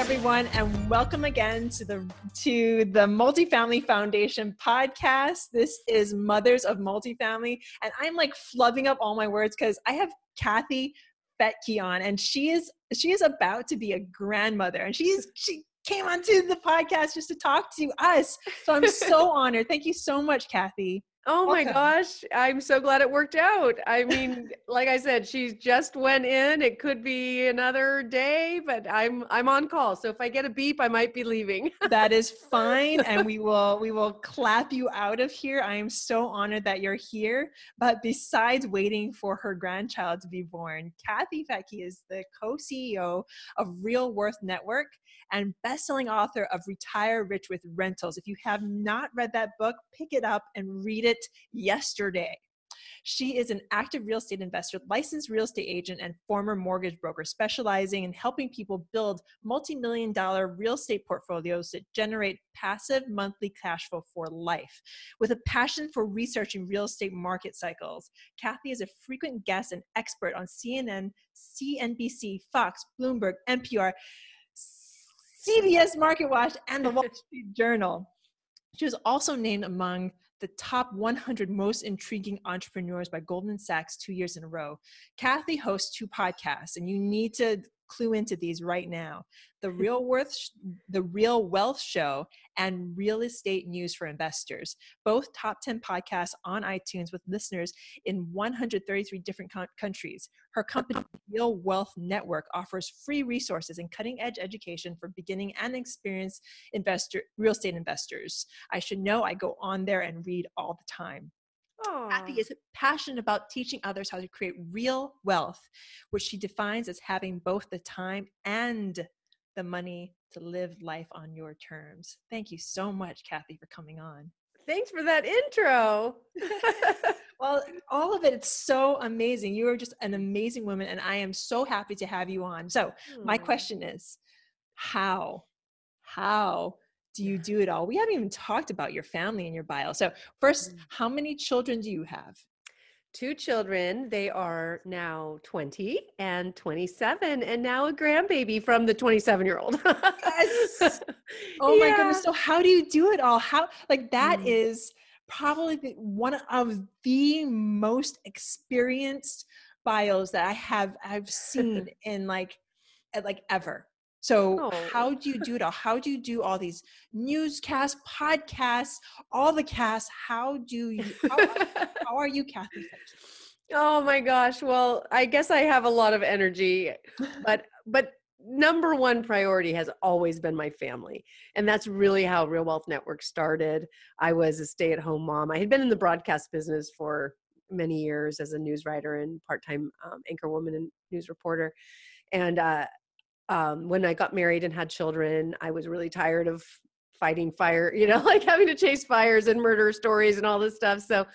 Everyone and welcome again to the to the Multifamily Foundation podcast. This is Mothers of Multifamily and I'm like flubbing up all my words cuz I have Kathy Fettke on and she is she is about to be a grandmother and she's she came onto the podcast just to talk to us. So I'm so honored. Thank you so much Kathy. Oh my Welcome. gosh, I'm so glad it worked out. I mean, like I said, she just went in. It could be another day, but I'm I'm on call. So if I get a beep, I might be leaving. that is fine and we will we will clap you out of here i am so honored that you're here but besides waiting for her grandchild to be born kathy fettke is the co-ceo of real worth network and best-selling author of retire rich with rentals if you have not read that book pick it up and read it yesterday she is an active real estate investor, licensed real estate agent, and former mortgage broker, specializing in helping people build multi million dollar real estate portfolios that generate passive monthly cash flow for life. With a passion for researching real estate market cycles, Kathy is a frequent guest and expert on CNN, CNBC, Fox, Bloomberg, NPR, CBS Market Watch, and the Wall Street Journal. She was also named among the top 100 most intriguing entrepreneurs by Goldman Sachs two years in a row. Kathy hosts two podcasts, and you need to clue into these right now: the Real Worth, the Real Wealth Show, and Real Estate News for Investors. Both top 10 podcasts on iTunes with listeners in 133 different co- countries. Her company, Real Wealth Network, offers free resources and cutting-edge education for beginning and experienced investor real estate investors. I should know I go on there and read all the time. Kathy is passionate about teaching others how to create real wealth, which she defines as having both the time and the money to live life on your terms. Thank you so much, Kathy, for coming on. Thanks for that intro. Well, all of it, it's so amazing. You are just an amazing woman, and I am so happy to have you on. So, my hmm. question is how? How do you do it all? We haven't even talked about your family and your bio. So, first, Mm. how many children do you have? Two children. They are now 20 and 27, and now a grandbaby from the 27 year old. Yes. Oh my goodness. So how do you do it all? How like that is Mm. probably the, one of the most experienced bios that I have I've seen in like like ever. So Oh. how do you do it all? How do you do all these newscasts, podcasts, all the casts? How do you how, how are you, Kathy? Oh my gosh. Well, I guess I have a lot of energy, but but number one priority has always been my family. And that's really how Real Wealth Network started. I was a stay-at-home mom. I had been in the broadcast business for many years as a news writer and part-time um, anchor woman and news reporter. And uh, um, when I got married and had children, I was really tired of fighting fire, you know, like having to chase fires and murder stories and all this stuff. So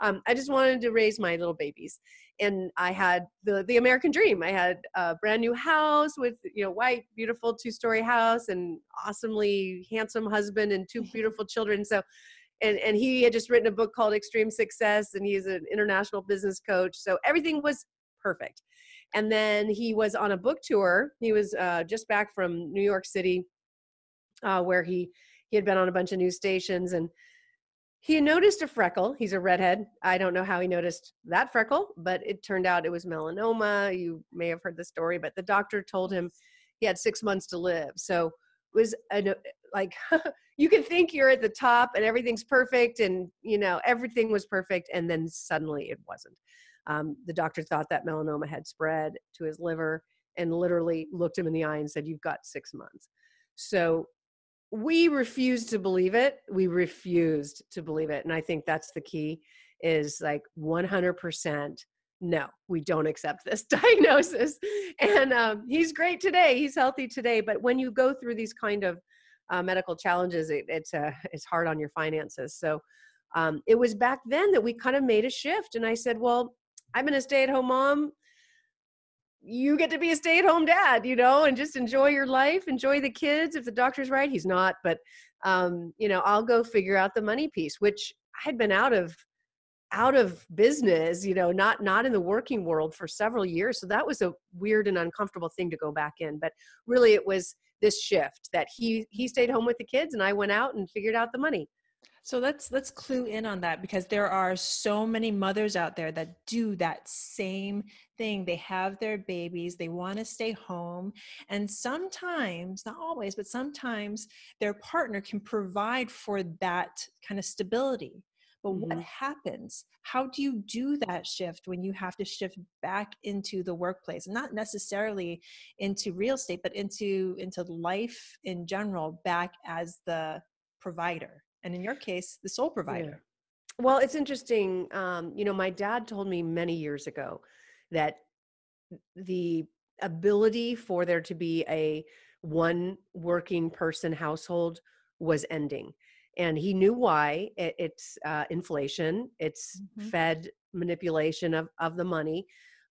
um, I just wanted to raise my little babies. And I had the the American dream. I had a brand new house with you know white, beautiful two story house and awesomely handsome husband and two beautiful children. So, and and he had just written a book called Extreme Success, and he's an international business coach. So everything was perfect. And then he was on a book tour. He was uh, just back from New York City, uh, where he he had been on a bunch of news stations and he noticed a freckle. He's a redhead. I don't know how he noticed that freckle, but it turned out it was melanoma. You may have heard the story, but the doctor told him he had six months to live. So it was a, like you can think you're at the top and everything's perfect, and you know everything was perfect, and then suddenly it wasn't. Um, the doctor thought that melanoma had spread to his liver, and literally looked him in the eye and said, "You've got six months." So we refused to believe it we refused to believe it and i think that's the key is like 100% no, we don't accept this diagnosis. And um, he's great today. He's healthy today. But when you go through these kind of uh, medical challenges, it, it's uh, it's hard on your finances. So um, it was back then that we kind of made a shift. And I said, well, I've been a stay-at-home mom. You get to be a stay-at-home dad, you know, and just enjoy your life, enjoy the kids. If the doctor's right, he's not, but um, you know, I'll go figure out the money piece, which I had been out of out of business you know not not in the working world for several years so that was a weird and uncomfortable thing to go back in but really it was this shift that he he stayed home with the kids and i went out and figured out the money so let's let's clue in on that because there are so many mothers out there that do that same thing. They have their babies, they want to stay home, and sometimes, not always, but sometimes their partner can provide for that kind of stability. But mm-hmm. what happens? How do you do that shift when you have to shift back into the workplace? Not necessarily into real estate, but into into life in general, back as the provider. And in your case, the sole provider. Yeah. Well, it's interesting. Um, you know, my dad told me many years ago that the ability for there to be a one working person household was ending and he knew why it, it's uh, inflation it's mm-hmm. fed manipulation of, of the money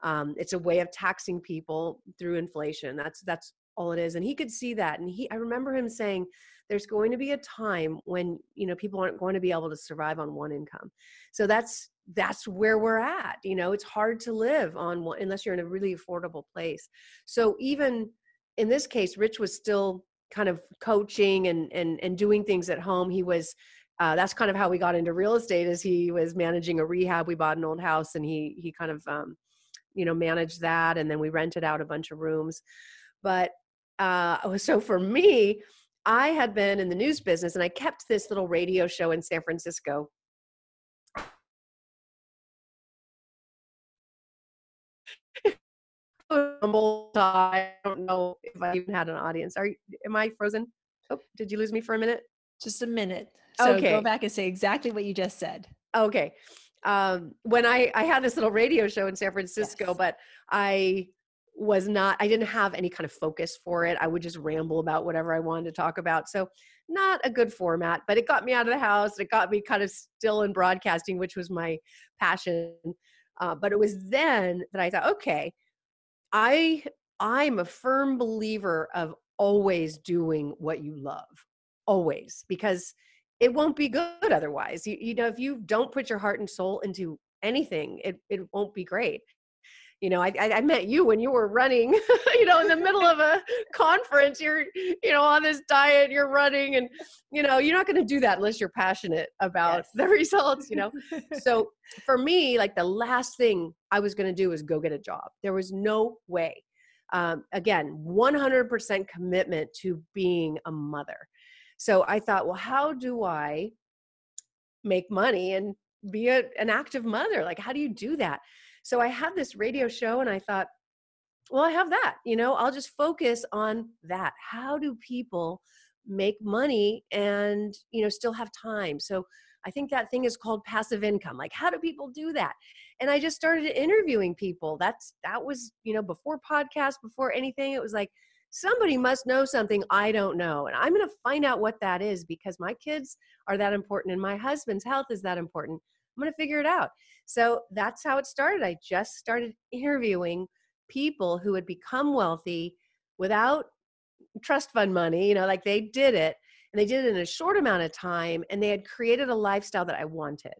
um, it's a way of taxing people through inflation that's that's all it is and he could see that and he i remember him saying there's going to be a time when you know people aren't going to be able to survive on one income. So that's that's where we're at you know it's hard to live on one unless you're in a really affordable place. So even in this case rich was still kind of coaching and and and doing things at home. He was uh, that's kind of how we got into real estate is he was managing a rehab. We bought an old house and he he kind of um, you know managed that and then we rented out a bunch of rooms. But uh, so for me i had been in the news business and i kept this little radio show in san francisco I don't know if I even had an audience. Are you, am I frozen? Oh, did you lose me for a minute? Just a minute. So okay. go back and say exactly what you just said. Okay. Um, when I I had this little radio show in San Francisco, yes. but I was not I didn't have any kind of focus for it. I would just ramble about whatever I wanted to talk about. So not a good format, but it got me out of the house. It got me kind of still in broadcasting, which was my passion. Uh, but it was then that I thought, okay, I I'm a firm believer of always doing what you love. Always because it won't be good otherwise. You, you know, if you don't put your heart and soul into anything, it, it won't be great you know, I, I met you when you were running, you know, in the middle of a conference, you're, you know, on this diet, you're running and, you know, you're not going to do that unless you're passionate about yes. the results, you know? so for me, like the last thing I was going to do was go get a job. There was no way. Um, again, 100% commitment to being a mother. So I thought, well, how do I make money and be a, an active mother? Like, how do you do that? So I had this radio show and I thought, well, I have that, you know, I'll just focus on that. How do people make money and, you know, still have time? So I think that thing is called passive income. Like, how do people do that? And I just started interviewing people. That's, that was, you know, before podcast, before anything. It was like, somebody must know something I don't know. And I'm going to find out what that is because my kids are that important and my husband's health is that important. I'm going to figure it out. So that's how it started. I just started interviewing people who had become wealthy without trust fund money, you know, like they did it and they did it in a short amount of time and they had created a lifestyle that I wanted.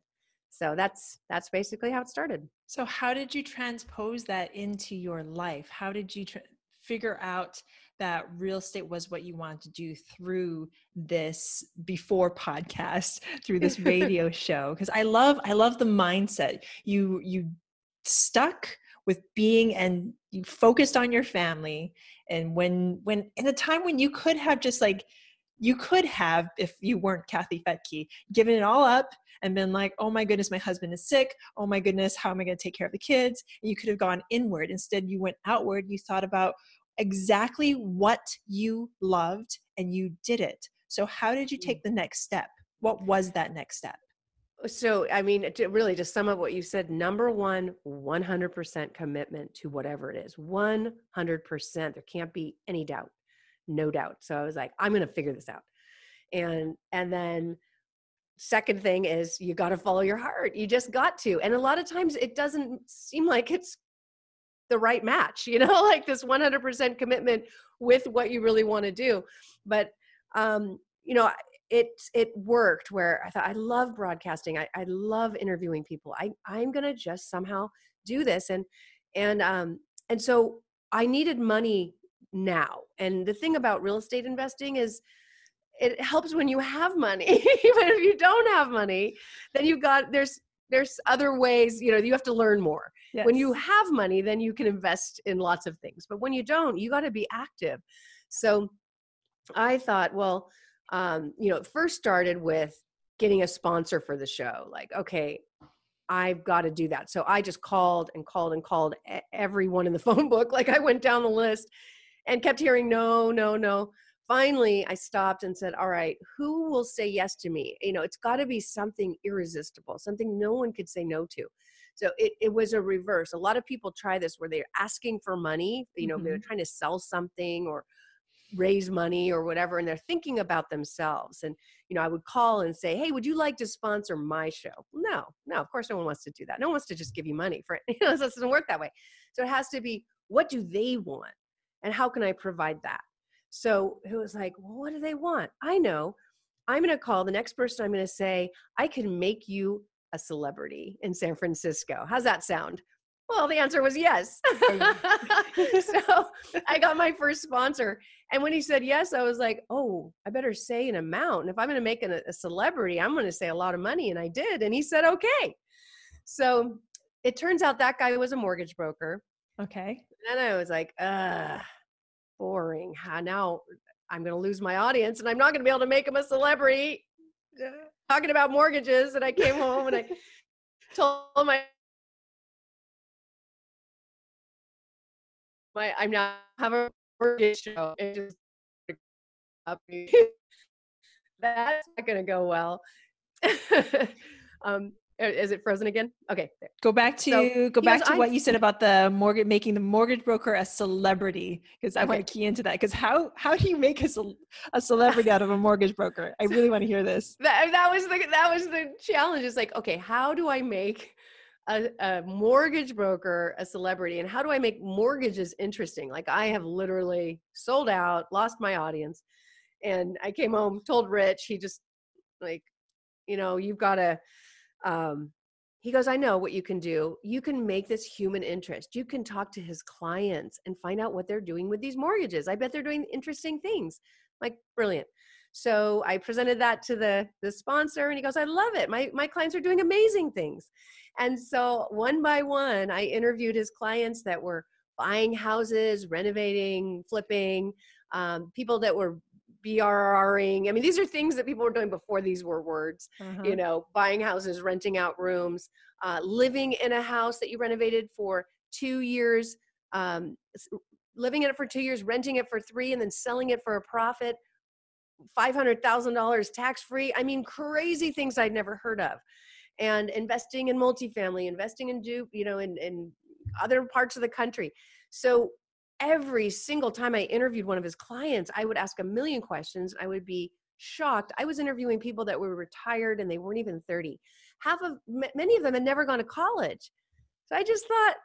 So that's that's basically how it started. So how did you transpose that into your life? How did you tr- figure out that real estate was what you wanted to do through this before podcast through this radio show because i love i love the mindset. You you stuck with being and you focused on your family and when when in a time when you could have just like you could have if you weren't kathy fettke given it all up and been like oh my goodness my husband is sick. Oh my goodness how am i going to take care of the kids? And you could have gone inward. Instead you went outward. You thought about exactly what you loved and you did it. So, how did you take mm. the next step? What was that next step? so i mean to really to sum up what you said number one 100% commitment to whatever it is 100% there can't be any doubt no doubt so i was like i'm going to figure this out and and then second thing is you got to follow your heart you just got to and a lot of times it doesn't seem like it's the right match you know like this 100% commitment with what you really want to do but um you know it it worked where I thought I love broadcasting. I, I love interviewing people. I I'm gonna just somehow do this and and um and so I needed money now. And the thing about real estate investing is it helps when you have money. Even if you don't have money, then you've got there's there's other ways, you know, you have to learn more. Yes. When you have money, then you can invest in lots of things. But when you don't, you got to be active. So I thought, well, um, you know, it first started with getting a sponsor for the show. Like, okay, I've got to do that. So I just called and called and called everyone in the phone book. Like I went down the list and kept hearing no, no, no. Finally, I stopped and said, All right, who will say yes to me? You know, it's got to be something irresistible, something no one could say no to. So it, it was a reverse. A lot of people try this where they're asking for money, you know, mm-hmm. they're trying to sell something or raise money or whatever and they're thinking about themselves and you know i would call and say hey would you like to sponsor my show no no of course no one wants to do that no one wants to just give you money for it you know it doesn't work that way so it has to be what do they want and how can i provide that so it was like well, what do they want i know i'm going to call the next person i'm going to say i can make you a celebrity in san francisco how's that sound well, the answer was yes. so I got my first sponsor. And when he said yes, I was like, oh, I better say an amount. And if I'm going to make a, a celebrity, I'm going to say a lot of money. And I did. And he said, okay. So it turns out that guy was a mortgage broker. Okay. And I was like, uh, boring. How now I'm going to lose my audience and I'm not going to be able to make him a celebrity talking about mortgages. And I came home and I told my my I'm now have a mortgage show. It just that's not gonna go well. um, Uh, is it frozen again? Okay. There. Go back to so, go back to what you said about the mortgage making the mortgage broker a celebrity because I okay. want to key into that because how how do you make a, a celebrity out of a mortgage broker? I really want to hear this. That, that was the that was the challenge. It's like okay, how do I make a, a, mortgage broker a celebrity and how do i make mortgages interesting like i have literally sold out lost my audience and i came home told rich he just like you know you've got to um he goes i know what you can do. You can make this human interest. You can talk to his clients and find out what they're doing with these mortgages. I bet they're doing interesting things. Like brilliant. So i presented that to the the sponsor and he goes i love it. My my clients are doing amazing things. And so one by one, I interviewed his clients that were buying houses, renovating, flipping, um, people that were BRRing. I mean, these are things that people were doing before these were words, uh-huh. you know, buying houses, renting out rooms, uh, living in a house that you renovated for two years, um, living in it for two years, renting it for three, and then selling it for a profit. $500,000 tax free. I mean, crazy things I'd never heard of and investing in multifamily, investing in you know in, in other parts of the country. So every single time I interviewed one of his clients, I would ask a million questions. I would be shocked. I was interviewing people that were retired and they weren't even 30. Half of many of them had never gone to college. So I just thought,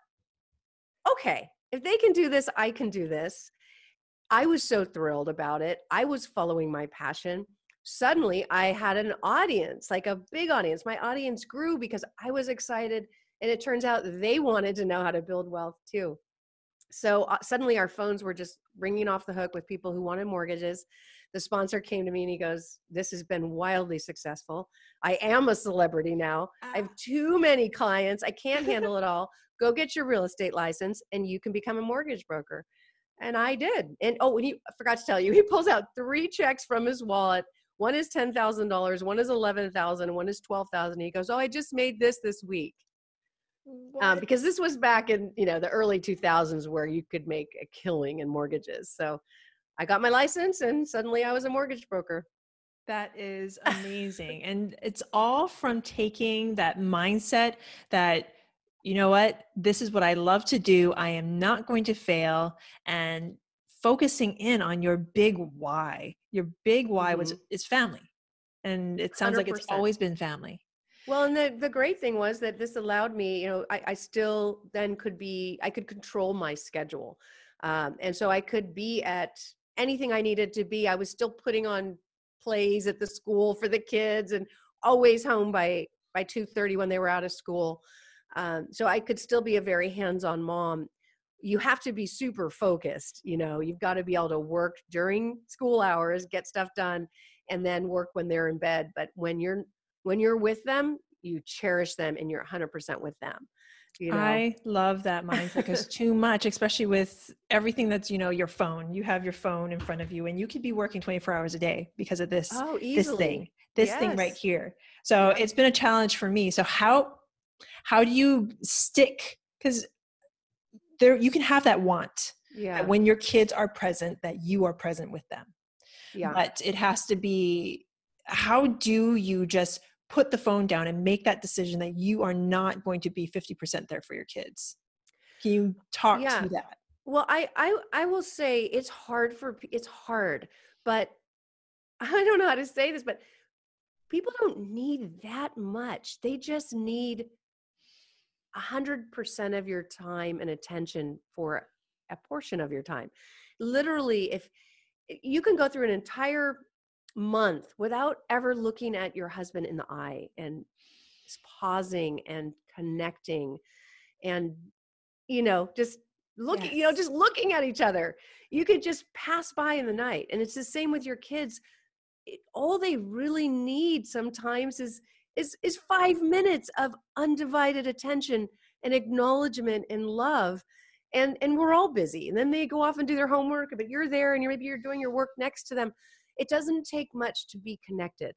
okay, if they can do this, I can do this. I was so thrilled about it. I was following my passion suddenly I had an audience, like a big audience. My audience grew because I was excited. And it turns out they wanted to know how to build wealth too. So uh, suddenly our phones were just ringing off the hook with people who wanted mortgages. The sponsor came to me and he goes, This has been wildly successful. I am a celebrity now. I have ah. too many clients. I can't handle it all. Go get your real estate license and you can become a mortgage broker. And I did. And oh, and he I forgot to tell you, he pulls out three checks from his wallet one is $10,000, one is $11000 one is 12000 He goes, "Oh, I just made this this week." Um, because this was back in, you know, the early 2000s where you could make a killing in mortgages. So I got my license and suddenly I was a mortgage broker. That is amazing. and it's all from taking that mindset that, you know what, this is what I love to do. I am not going to fail. And focusing in on your big why. Your big why mm-hmm. was is family. And it sounds 100%. like it's always been family. Well, and the, the great thing was that this allowed me, you know, I, I still then could be, I could control my schedule. Um, and so I could be at anything I needed to be. I was still putting on plays at the school for the kids and always home by by 2.30 when they were out of school um, so i could still be a very hands-on mom you have to be super focused you know you've got to be able to work during school hours get stuff done and then work when they're in bed but when you're when you're with them you cherish them and you're 100% with them you know? I love that mindset because too much, especially with everything that's you know your phone. You have your phone in front of you, and you could be working 24 hours a day because of this oh, this thing, this yes. thing right here. So yeah. it's been a challenge for me. So how how do you stick? Because there you can have that want. Yeah. when your kids are present, that you are present with them. Yeah. But it has to be. How do you just put the phone down and make that decision that you are not going to be 50% there for your kids. Can you talk yeah. to that? Well I, I i will say it's hard for it's hard but i don't know how to say this but people don't need that much. They just need 100% of your time and attention for a portion of your time. Literally if eh, you can go through an entire month without ever looking at your husband in the eye and pausing and connecting and you know just looking yes. you know just looking at each other. You could just pass by in the night and it's the same with your kids. It, all they really need sometimes is is is 5 minutes of undivided attention and acknowledgement and love and and we're all busy and then they go off and do their homework but you're there and you're maybe you're doing your work next to them it doesn't take much to be connected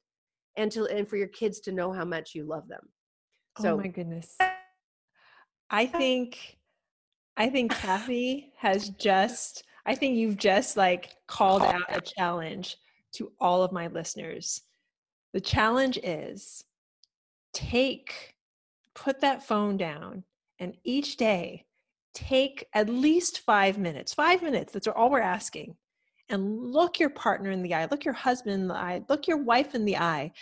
and to and for your kids to know how much you love them. Oh so oh my goodness. I think i think kathy has just i think you've just like called out a challenge to all of my listeners. The challenge is take put that phone down and each day take at least five minutes five minutes that's all we're asking and look your partner in the eye, look your husband in the eye, look your wife in the eye,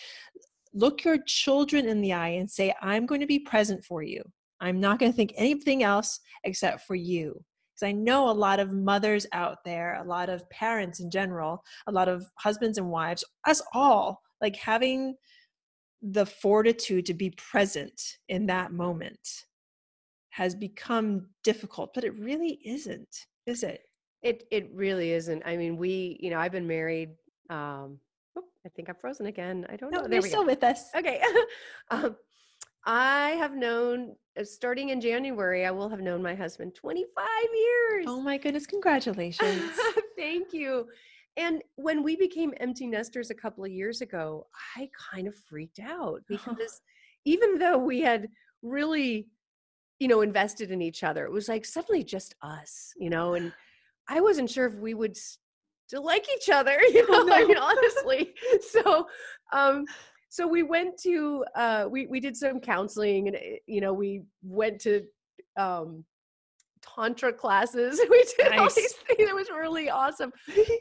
look your children in the eye and say, I'm going to be present for you. I'm not going to think anything else except for you. Because I know a lot of mothers out there, a lot of parents in general, a lot of husbands and wives, us all, like having the fortitude to be present in that moment has become difficult, but it really isn't, is it? It it really isn't. I mean, we, you know, I've been married. Um, oh, I think I'm frozen again. I don't no, know. There you're still go. with us. Okay. um, I have known, uh, starting in January, I will have known my husband 25 years. Oh my goodness! Congratulations. Thank you. And when we became empty nesters a couple of years ago, I kind of freaked out because even though we had really, you know, invested in each other, it was like suddenly just us, you know, and I wasn't sure if we would still like each other, you know, no. I mean, honestly. So, um, so we went to, uh, we, we did some counseling and, eh, you know, we went to, um, tantra classes. We did nice. all these things. It was really awesome.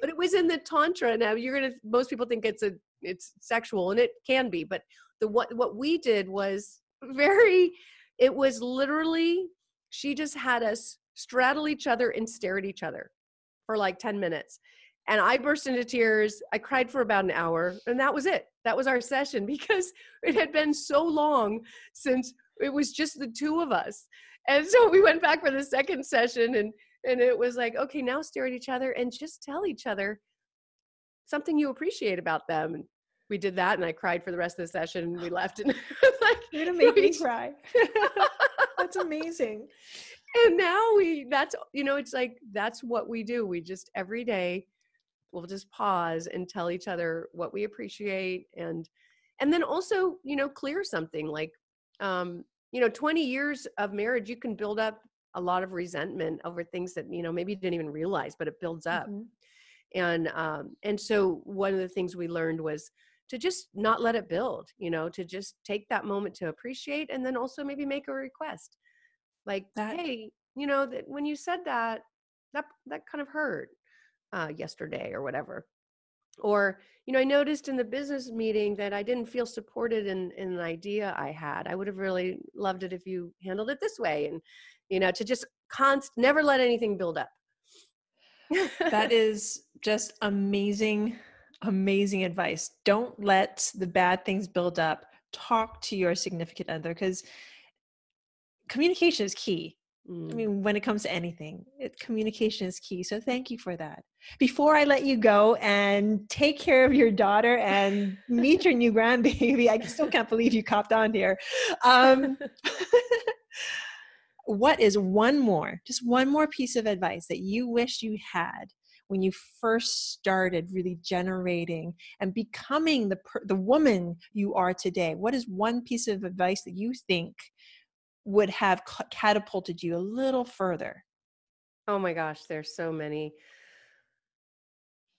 but it was in the tantra. Now you're gonna. Most people think it's a it's sexual, and it can be. But the what what we did was very. It was literally. She just had us straddle each other and stare at each other for like 10 minutes. And I burst into tears. I cried for about an hour, and that was it. That was our session because it had been so long since it was just the two of us. And so we went back for the second session, and and it was like, okay, now stare at each other and just tell each other something you appreciate about them. And we did that, and I cried for the rest of the session. And we left, and like, you're gonna make me cry. That's amazing and now we that's you know it's like that's what we do. We just every day we'll just pause and tell each other what we appreciate and and then also you know clear something like um you know 20 years of marriage you can build up a lot of resentment over things that you know maybe you didn't even realize but it builds up. Mm-hmm. and um and so one of the things we learned was to just not let it build you know to just take that moment to appreciate and then also maybe make a request like That- hey you know that when you said that that that kind of hurt uh, yesterday or whatever. Or you know i noticed in the business meeting that i didn't feel supported in, in an idea i had. I would have really loved it if you handled it this way and you know to just const never let anything build up. That is just amazing amazing advice. Don't let the bad things build up. Talk to your significant other because communication is key I Mm. mean, when it comes to anything, it, communication is key. So thank you for that. Before I let you go and take care of your daughter and meet your new grandbaby, I still can't believe you copped on here. Um, what is one more, just one more piece of advice that you wish you had when you first started really generating and becoming the per- the woman you are today? What is one piece of advice that you think would have catapulted you a little further? Oh my gosh, there's so many.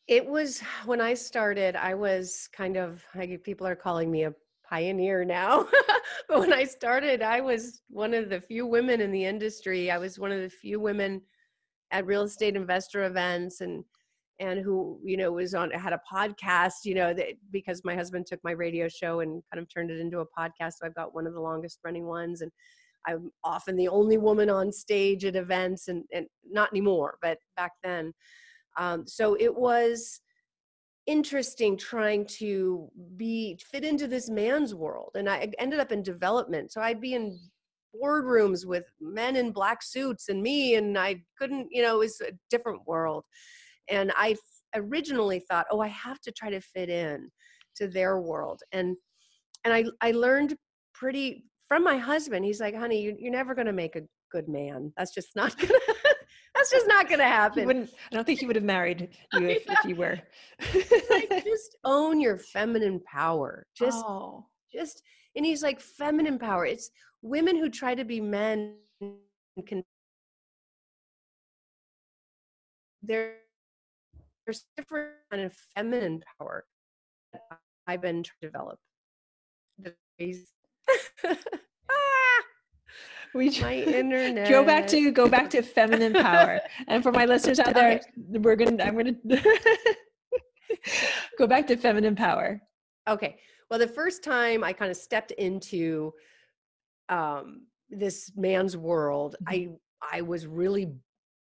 It was when I started, I was kind of, I, people are calling me a pioneer now. but when I started, I was one of the few women in the industry. I was one of the few women at real estate investor events and and who you know was on had a podcast you know that because my husband took my radio show and kind of turned it into a podcast so i've got one of the longest running ones and i'm often the only woman on stage at events and, and not anymore but back then. Um, so it was interesting trying to be fit into this man's world and i ended up in development. So i'd be in boardrooms with men in black suits and me and i couldn't you know it was a different world. And I originally thought oh i have to try to fit in to their world. And and i i learned pretty from my husband he's like honey you, you're never going to make a good man. That's just not gonna that's just not gonna He happen. wouldn't. I don't think he would have married you if, if you were. like just own your feminine power. Just oh, just and he's like feminine power. It's women who try to be men can there- there's different kind of feminine power that i've been trying to develop ah, we my internet go back to go back to feminine power. And for my listeners out there, we're gonna. I'm gonna go back to feminine power. Okay. Well, the first time I kind of stepped into um, this man's world, I I was really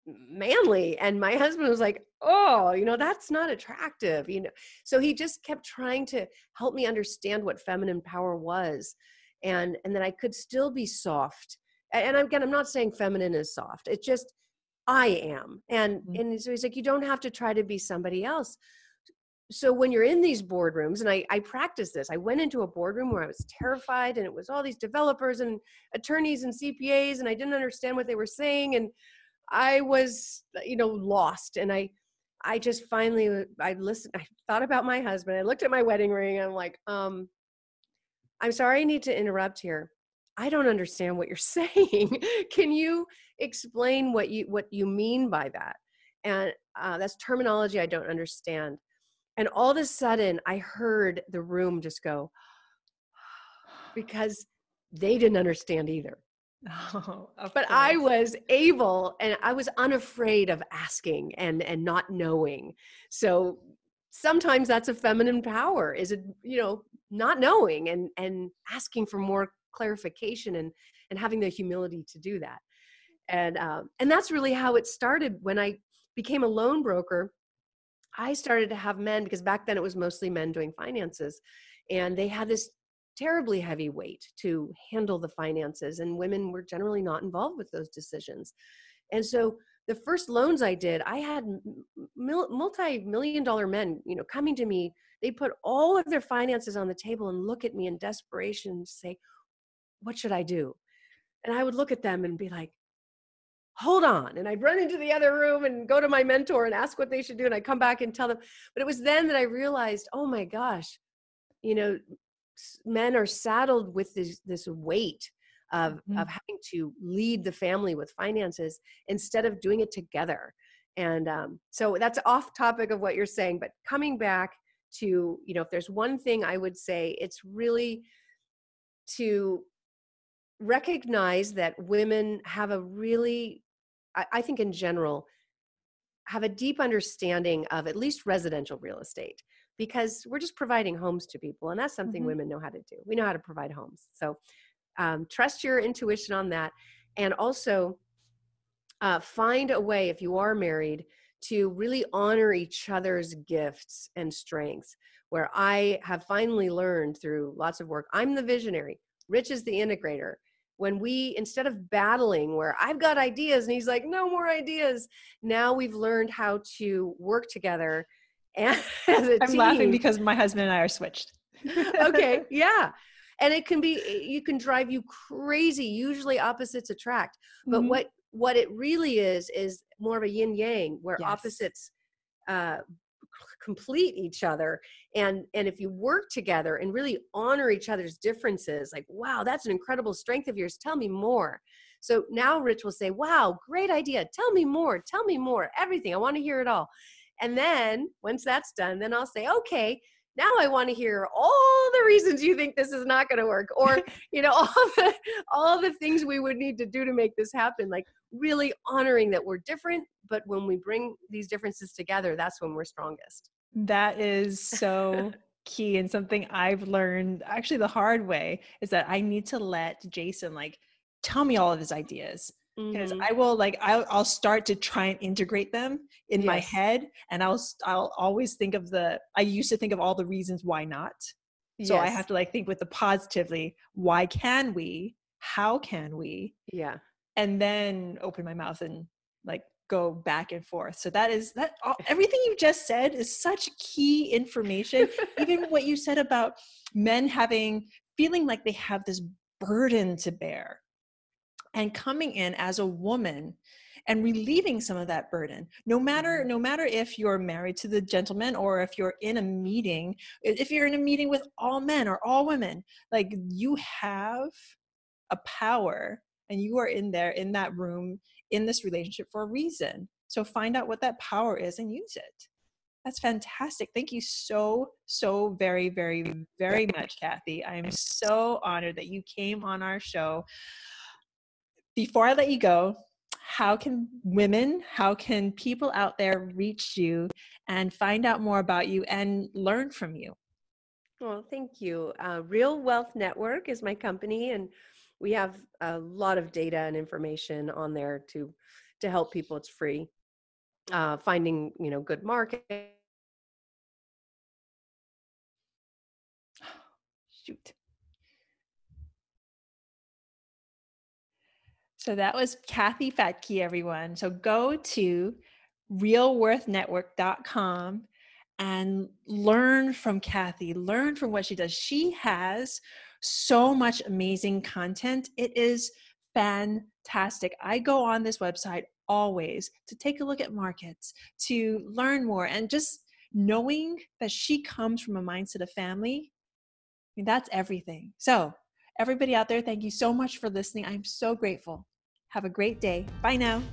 manly, and my husband was like, "Oh, you know, that's not attractive," you know. So he just kept trying to help me understand what feminine power was, and and that I could still be soft. And again, I'm not saying feminine is soft. It's just I am, and Mhm. and so he's like, "You don't have to try to be somebody else." so when you're in these boardrooms and I, I practiced this i went into a boardroom where i was terrified and it was all these developers and attorneys and cpas and i didn't understand what they were saying and i was you know lost and i i just finally i listened i thought about my husband i looked at my wedding ring and i'm like um i'm sorry i need to interrupt here. I don't understand what you're saying. Can you explain what you what you mean by that? And uh, that's terminology i don't understand. And all of a sudden, I heard the room just go because they didn't understand either. Oh, But I was able and I was unafraid of asking and and not knowing. So sometimes that's a feminine power is it you know not knowing and and asking for more clarification and and having the humility to do that. And um, and that's really how it started. When i became a loan broker i started to have men because back then it was mostly men doing finances and they had this terribly heavy weight to handle the finances and women were generally not involved with those decisions. And so the first loans i did i had mil- multi-million dollar men you know coming to me. They put all of their finances on the table and look at me in desperation and say what should i do? And i would look at them and be like hold on. And i'd run into the other room and go to my mentor and ask what they should do and i'd come back and tell them. But it was then that i realized oh my gosh you know men are saddled with this this weight of Mhm. of having to lead the family with finances instead of doing it together and um, so that's off topic of what you're saying but coming back to you know if there's one thing i would say it's really to recognize that women have a really I, I think in general have a deep understanding of at least residential real estate because we're just providing homes to people and that's something mm-hmm. women know how to do we know how to provide homes so um, trust your intuition on that. And also uh, find a way if you are married to really honor each other's gifts and strengths. Where i have finally learned through lots of work i'm the visionary. Rich is the integrator. When we instead of battling where i've got ideas and he's like no more ideas now we've learned how to work together and as a i'm team. laughing because my husband and i are switched. Okay yeah and it can be you can drive you crazy usually opposites attract. But mm-hmm. what what it really is is more of a yin yang where yes. opposites uh, complete each other. And and if you work together and really honor each other's differences like wow that's an incredible strength of yours. Tell me more. So now rich will say wow great idea. Tell me more. Tell me more. Everything. I want to hear it all. And then once that's done then i'll say okay now i want to hear all the reasons you think this is not going to work or you know all the all the things we would need to do to make this happen like really honoring that we're different but when we bring these differences together that's when we're strongest. That is so key and something i've learned actually the hard way is that i need to let jason like tell me all of his ideas because mm-hmm. I will like I'll, I'll start to try and integrate them in yes. my head, and I'll I'll always think of the I used to think of all the reasons why not. So yes. I have to like think with the positively. Why can we? How can we? Yeah. And then open my mouth and like go back and forth. So that is that all, everything you just said is such key information. Even what you said about men having feeling like they have this burden to bear and coming in as a woman and relieving some of that burden no matter mm-hmm. no matter if you're married to the gentleman or if you're in a meeting if you're in a meeting with all men or all women like you have a power and you are in there in that room in this relationship for a reason so find out what that power is and use it that's fantastic. Thank you so, so very, very, very much, Kathy. I'm so honored that you came on our show before I let you go, how can women, how can people out there reach you and find out more about you and learn from you? Well, thank you. Uh, Real Wealth Network is my company, and we have a lot of data and information on there to to help people. It's free. Uh, finding you know good market. Shoot. So that was Kathy Fettke, everyone. So go to realworthnetwork.com and learn from Kathy, learn from what she does. She has so much amazing content. It is fantastic. I go on this website always to take a look at markets, to learn more, and just knowing that she comes from a mindset of family. I mean, that's everything. So, everybody out there, thank you so much for listening. I'm so grateful. Have a great day. Bye now.